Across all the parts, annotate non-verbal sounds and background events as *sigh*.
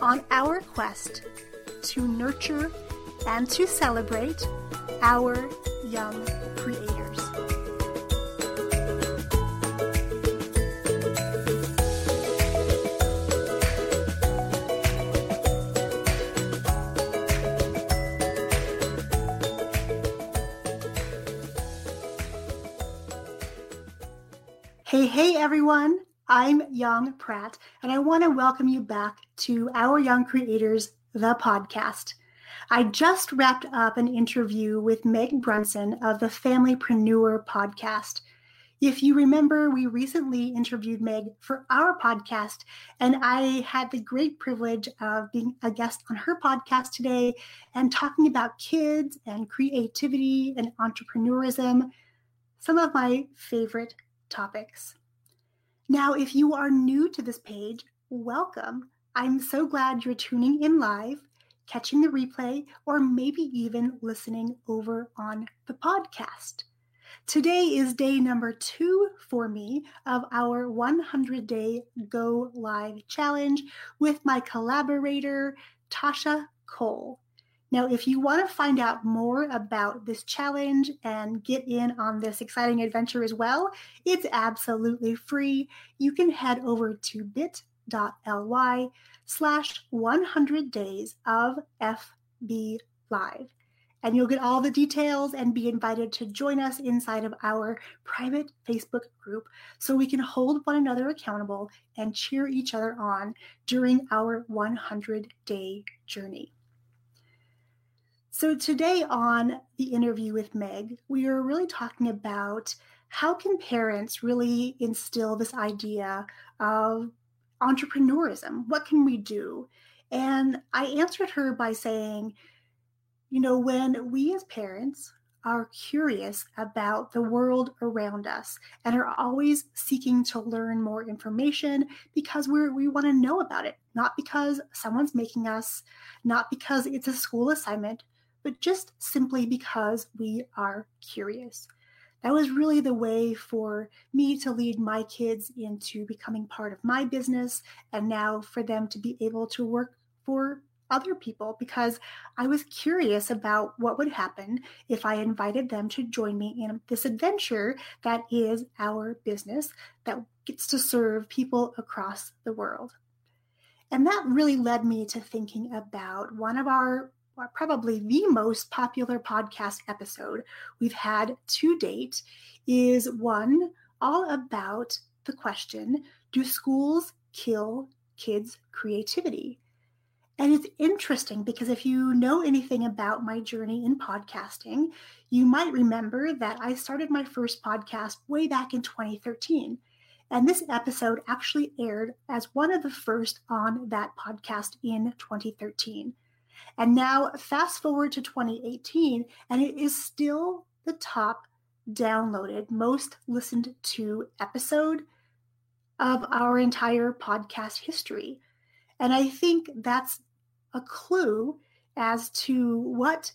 on our quest to nurture and to celebrate our young creators. Hey, hey, everyone. I'm Yong Pratt, and I want to welcome you back to Our Young Creators, the podcast. I just wrapped up an interview with Meg Brunson of the Familypreneur podcast. If you remember, we recently interviewed Meg for our podcast, and I had the great privilege of being a guest on her podcast today and talking about kids and creativity and entrepreneurism, some of my favorite topics. Now, if you are new to this page, welcome. I'm so glad you're tuning in live, catching the replay, or maybe even listening over on the podcast. Today is day number two for me of our 100 day Go Live challenge with my collaborator, Tasha Cole. Now, if you want to find out more about this challenge and get in on this exciting adventure as well, it's absolutely free. You can head over to bit.ly slash 100 days of FB Live. And you'll get all the details and be invited to join us inside of our private Facebook group so we can hold one another accountable and cheer each other on during our 100 day journey. So today on the interview with Meg, we are really talking about how can parents really instill this idea of entrepreneurism? What can we do? And I answered her by saying, you know, when we as parents are curious about the world around us and are always seeking to learn more information because we're, we want to know about it, not because someone's making us, not because it's a school assignment, but just simply because we are curious. That was really the way for me to lead my kids into becoming part of my business and now for them to be able to work for other people because I was curious about what would happen if I invited them to join me in this adventure that is our business that gets to serve people across the world. And that really led me to thinking about one of our probably the most popular podcast episode we've had to date is one all about the question Do schools kill kids' creativity? And it's interesting because if you know anything about my journey in podcasting, you might remember that I started my first podcast way back in 2013. And this episode actually aired as one of the first on that podcast in 2013. And now, fast forward to 2018, and it is still the top downloaded, most listened to episode of our entire podcast history. And I think that's a clue as to what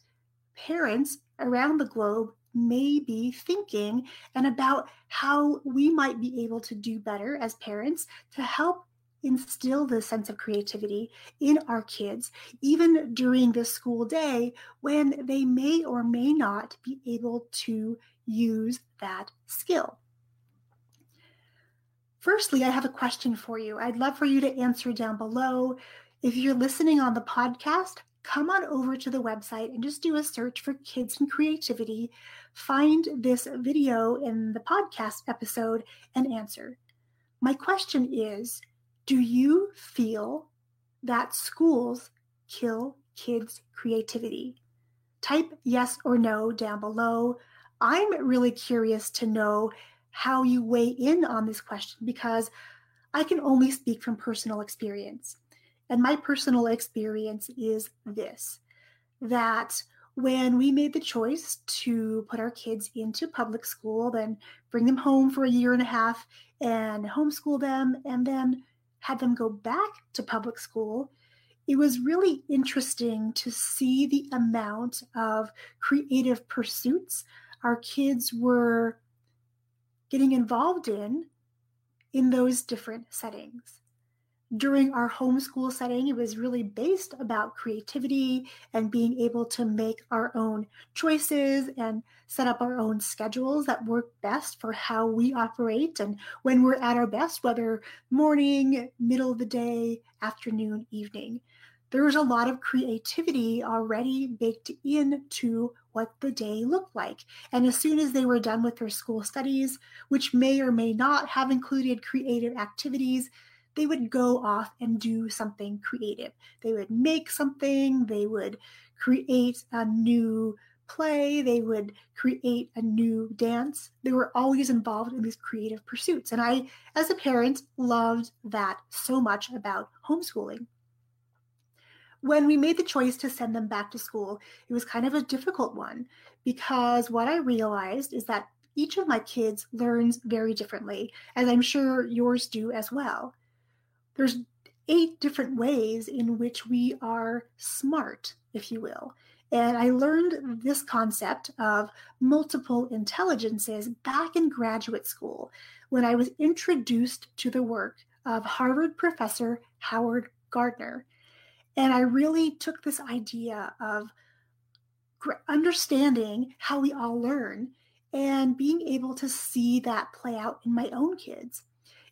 parents around the globe may be thinking and about how we might be able to do better as parents to help instill this sense of creativity in our kids, even during the school day when they may or may not be able to use that skill. Firstly, I have a question for you. I'd love for you to answer down below. If you're listening on the podcast, come on over to the website and just do a search for kids and creativity. Find this video in the podcast episode and answer. My question is Do you feel that schools kill kids' creativity? Type yes or no down below. I'm really curious to know how you weigh in on this question because I can only speak from personal experience. And my personal experience is this that when we made the choice to put our kids into public school, then bring them home for a year and a half and homeschool them, and then had them go back to public school, it was really interesting to see the amount of creative pursuits our kids were getting involved in in those different settings during our homeschool setting, it was really based about creativity and being able to make our own choices and set up our own schedules that work best for how we operate and when we're at our best, whether morning, middle of the day, afternoon, evening. There was a lot of creativity already baked into what the day looked like. And as soon as they were done with their school studies, which may or may not have included creative activities, they would go off and do something creative. They would make something, they would create a new play, they would create a new dance. They were always involved in these creative pursuits. And I, as a parent, loved that so much about homeschooling. When we made the choice to send them back to school, it was kind of a difficult one because what I realized is that each of my kids learns very differently, as I'm sure yours do as well there's eight different ways in which we are smart, if you will. And I learned this concept of multiple intelligences back in graduate school when I was introduced to the work of Harvard professor Howard Gardner. And I really took this idea of understanding how we all learn and being able to see that play out in my own kids.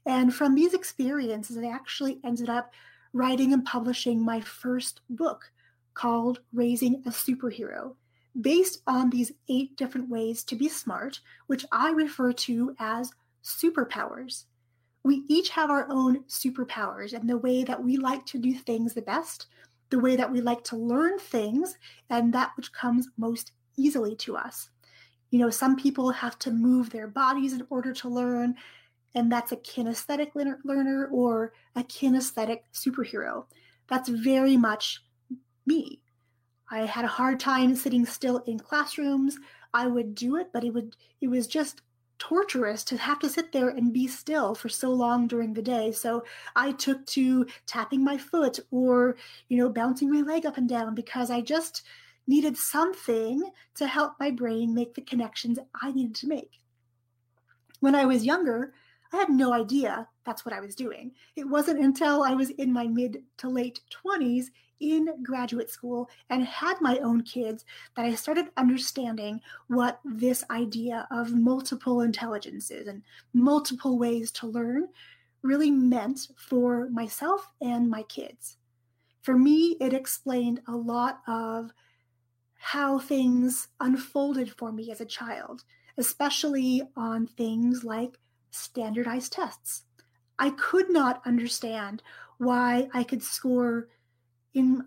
And from these experiences, I actually ended up writing and publishing my first book called Raising a Superhero, based on these eight different ways to be smart, which I refer to as superpowers. We each have our own superpowers and the way that we like to do things the best, the way that we like to learn things, and that which comes most easily to us. You know, some people have to move their bodies in order to learn and that's a kinesthetic learner or a kinesthetic superhero. That's very much me. I had a hard time sitting still in classrooms. I would do it, but it would it was just torturous to have to sit there and be still for so long during the day. So I took to tapping my foot or, you know, bouncing my leg up and down because I just needed something to help my brain make the connections I needed to make. When I was younger, I had no idea that's what I was doing. It wasn't until I was in my mid to late 20s in graduate school and had my own kids that I started understanding what this idea of multiple intelligences and multiple ways to learn really meant for myself and my kids. For me, it explained a lot of how things unfolded for me as a child, especially on things like standardized tests. I could not understand why I could score in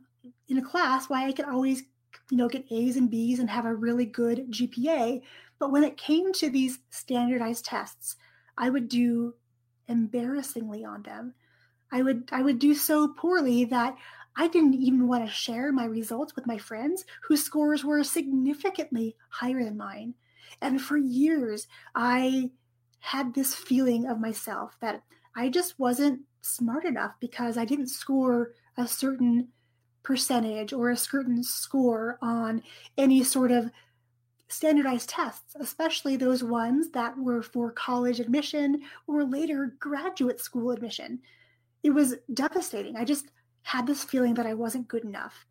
in a class, why I could always you know get A's and B's and have a really good GPA, but when it came to these standardized tests, I would do embarrassingly on them. I would I would do so poorly that I didn't even want to share my results with my friends whose scores were significantly higher than mine. And for years, I had this feeling of myself that I just wasn't smart enough because I didn't score a certain percentage or a certain score on any sort of standardized tests, especially those ones that were for college admission or later graduate school admission. It was devastating. I just had this feeling that I wasn't good enough.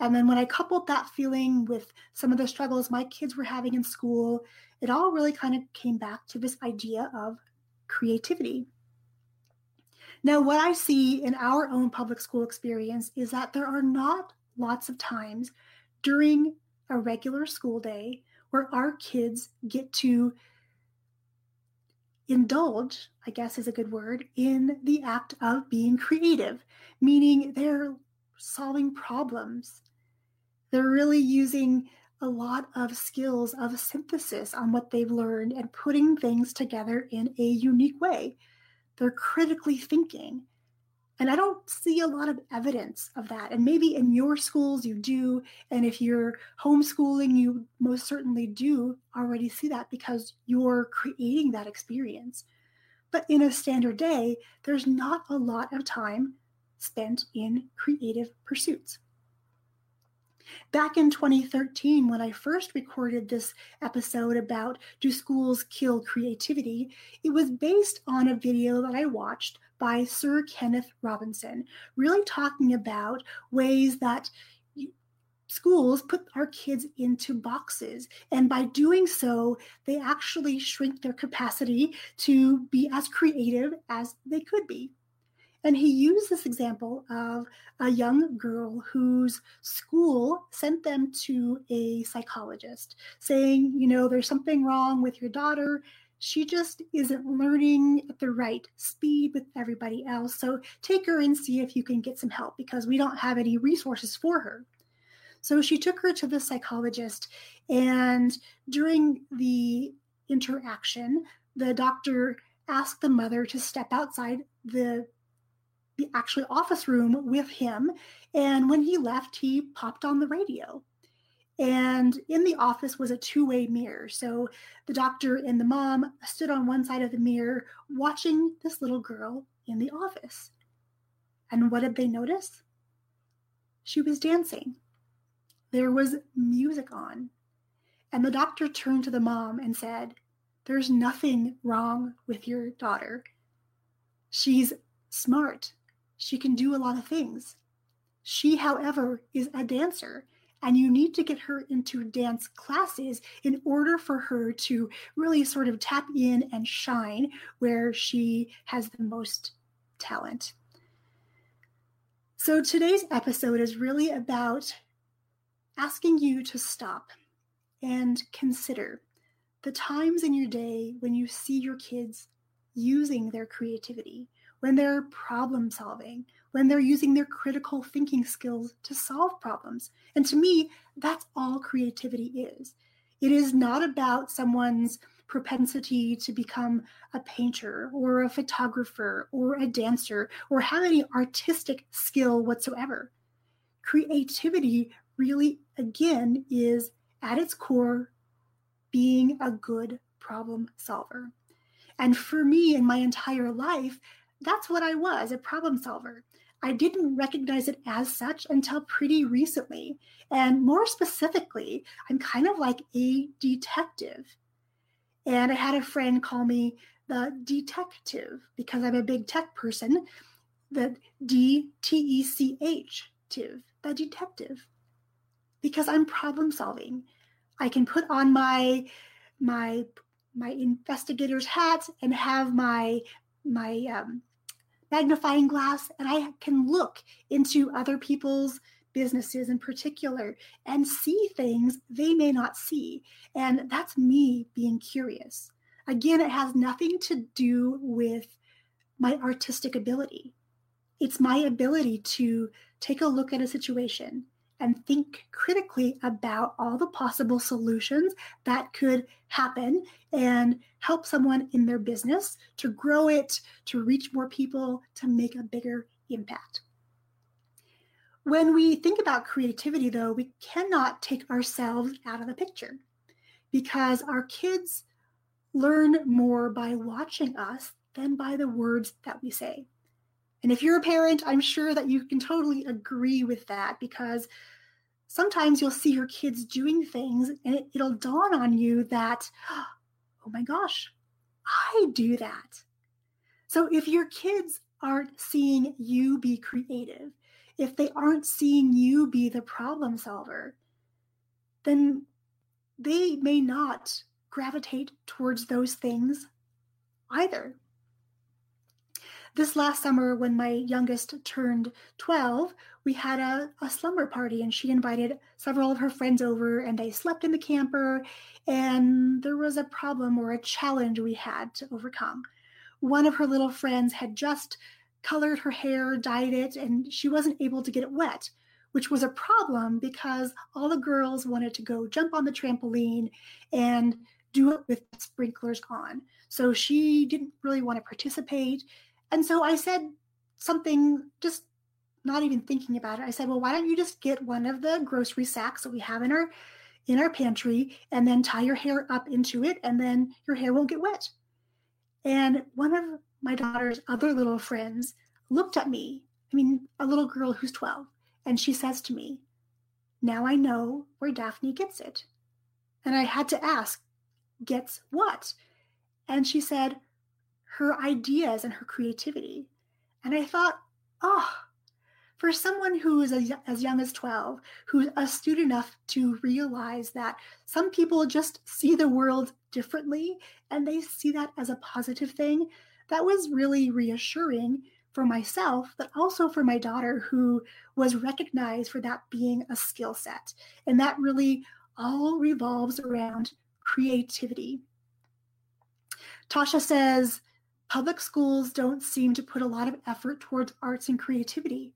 And then when I coupled that feeling with some of the struggles my kids were having in school, it all really kind of came back to this idea of creativity. Now, what I see in our own public school experience is that there are not lots of times during a regular school day where our kids get to indulge, I guess is a good word, in the act of being creative, meaning they're solving problems. They're really using a lot of skills of synthesis on what they've learned and putting things together in a unique way. They're critically thinking. And I don't see a lot of evidence of that. And maybe in your schools you do. And if you're homeschooling, you most certainly do already see that because you're creating that experience. But in a standard day, there's not a lot of time spent in creative pursuits. Back in 2013, when I first recorded this episode about Do Schools Kill Creativity, it was based on a video that I watched by Sir Kenneth Robinson, really talking about ways that schools put our kids into boxes. And by doing so, they actually shrink their capacity to be as creative as they could be. And he used this example of a young girl whose school sent them to a psychologist saying, you know, there's something wrong with your daughter. She just isn't learning at the right speed with everybody else. So take her and see if you can get some help because we don't have any resources for her. So she took her to the psychologist, and during the interaction, the doctor asked the mother to step outside the the actual office room with him. And when he left, he popped on the radio. And in the office was a two way mirror. So the doctor and the mom stood on one side of the mirror watching this little girl in the office. And what did they notice? She was dancing. There was music on. And the doctor turned to the mom and said, There's nothing wrong with your daughter. She's smart. She can do a lot of things. She, however, is a dancer, and you need to get her into dance classes in order for her to really sort of tap in and shine where she has the most talent. So today's episode is really about asking you to stop and consider the times in your day when you see your kids using their creativity, when they're problem solving, when they're using their critical thinking skills to solve problems. And to me, that's all creativity is. It is not about someone's propensity to become a painter or a photographer or a dancer or have any artistic skill whatsoever. Creativity really, again, is at its core being a good problem solver. And for me, in my entire life, that's what I was a problem solver. I didn't recognize it as such until pretty recently. And more specifically, I'm kind of like a detective. And I had a friend call me the detective because I'm a big tech person. The D T E C H, the detective. Because I'm problem solving. I can put on my my my investigator's hat and have my my um, magnifying glass and I can look into other people's businesses in particular and see things they may not see. And that's me being curious. Again, it has nothing to do with my artistic ability. It's my ability to take a look at a situation and think critically about all the possible solutions that could happen and help someone in their business to grow it, to reach more people, to make a bigger impact. When we think about creativity, though, we cannot take ourselves out of the picture because our kids learn more by watching us than by the words that we say. And if you're a parent, I'm sure that you can totally agree with that because sometimes you'll see your kids doing things and it, will dawn on you that, oh my gosh, I do that. So if your kids aren't seeing you be creative, if they aren't seeing you be the problem solver, then they may not gravitate towards those things either. This last summer, when my youngest turned 12, we had a, a slumber party and she invited several of her friends over and they slept in the camper. And there was a problem or a challenge we had to overcome. One of her little friends had just colored her hair, dyed it, and she wasn't able to get it wet which was a problem because all the girls wanted to go jump on the trampoline and do it with sprinklers on. So she didn't really want to participate. And so I said something just not even thinking about it. I said, "Well, why don't you just get one of the grocery sacks that we have in our in our pantry and then tie your hair up into it and then your hair won't get wet." And one of my daughter's other little friends looked at me. I mean, a little girl who's 12 and she says to me, Now I know where Daphne gets it. And I had to ask, Gets what? And she said, Her ideas and her creativity. And I thought, Oh, for someone who is as young as 12, who's astute enough to realize that some people just see the world differently and they see that as a positive thing, that was really reassuring for myself, but also for my daughter, who was recognized for that being a skill set. And that really all revolves around creativity. Tasha says, public schools don't seem to put a lot of effort towards arts and creativity.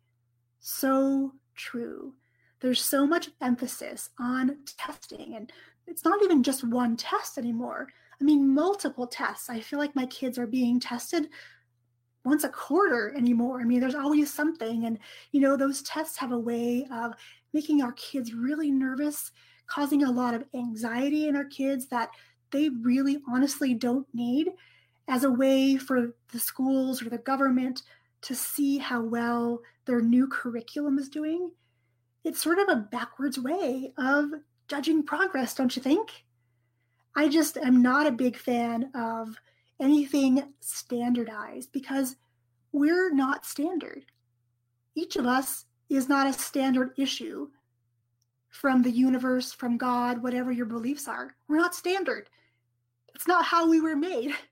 So true. There's so much emphasis on testing, and it's not even just one test anymore. I mean, multiple tests. I feel like my kids are being tested once a quarter anymore. I mean, there's always something. And, you know, those tests have a way of making our kids really nervous, causing a lot of anxiety in our kids that they really honestly don't need as a way for the schools or the government to see how well their new curriculum is doing. It's sort of a backwards way of judging progress, don't you think? I just am not a big fan of anything standardized because we're not standard. Each of us is not a standard issue from the universe, from God, whatever your beliefs are. We're not standard. It's not how we were made. *laughs*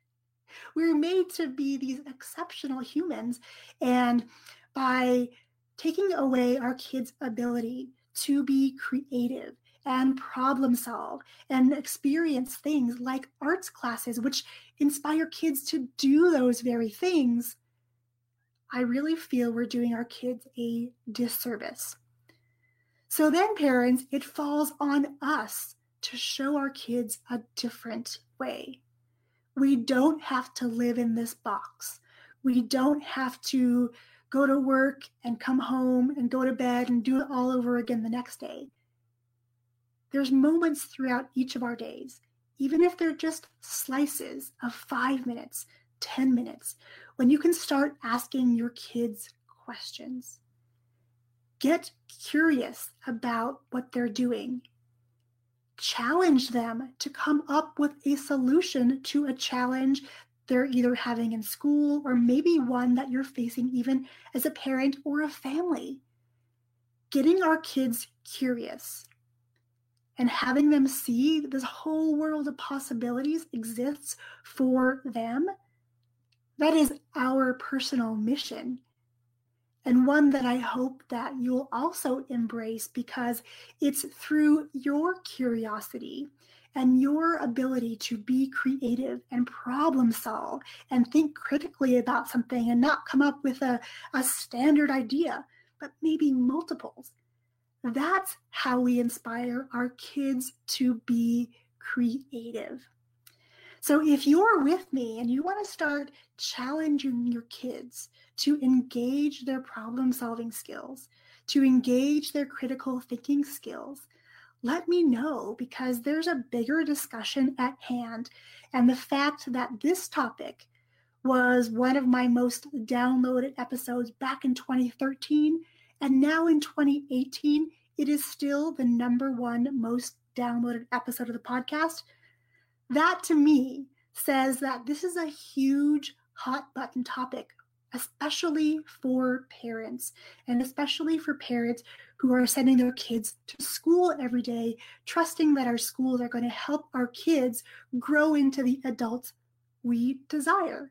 We were made to be these exceptional humans. And by taking away our kids' ability to be creative and problem solve and experience things like arts classes, which inspire kids to do those very things, I really feel we're doing our kids a disservice. So then, parents, it falls on us to show our kids a different way. We don't have to live in this box. We don't have to go to work and come home and go to bed and do it all over again the next day. There's moments throughout each of our days, even if they're just slices of five minutes, 10 minutes, when you can start asking your kids questions. Get curious about what they're doing. Challenge them to come up with a solution to a challenge they're either having in school or maybe one that you're facing even as a parent or a family. Getting our kids curious and having them see this whole world of possibilities exists for them, that is our personal mission. And one that I hope that you'll also embrace because it's through your curiosity and your ability to be creative and problem solve and think critically about something and not come up with a, a standard idea, but maybe multiples that's how we inspire our kids to be creative. So, if you're with me and you want to start challenging your kids to engage their problem solving skills, to engage their critical thinking skills, let me know because there's a bigger discussion at hand. And the fact that this topic was one of my most downloaded episodes back in 2013 and now in 2018, it is still the number one most downloaded episode of the podcast. That to me says that this is a huge hot button topic, especially for parents, and especially for parents who are sending their kids to school every day, trusting that our schools are going to help our kids grow into the adults we desire.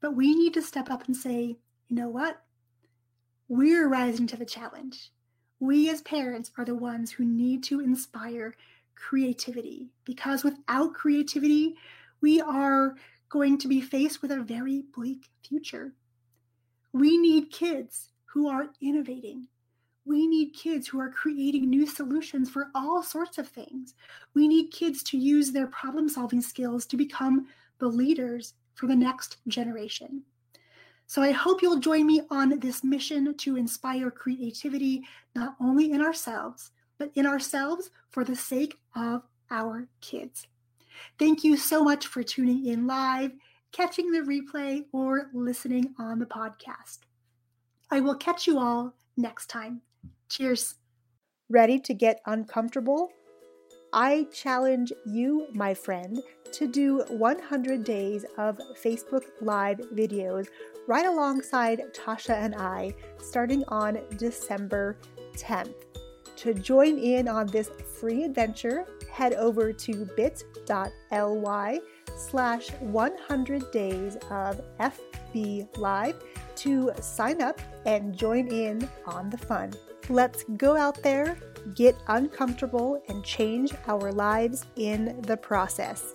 But we need to step up and say, you know what? We're rising to the challenge. We as parents are the ones who need to inspire creativity because without creativity, we are going to be faced with a very bleak future. We need kids who are innovating. We need kids who are creating new solutions for all sorts of things. We need kids to use their problem solving skills to become the leaders for the next generation. So I hope you'll join me on this mission to inspire creativity, not only in ourselves, but in ourselves for the sake of our kids. Thank you so much for tuning in live catching the replay, or listening on the podcast. I will catch you all next time. Cheers. Ready to get uncomfortable? I challenge you, my friend, to do 100 days of Facebook Live videos right alongside Tasha and I starting on December 10th. To join in on this free adventure, head over to bit.ly slash 100 days of FB Live to sign up and join in on the fun. Let's go out there, get uncomfortable, and change our lives in the process.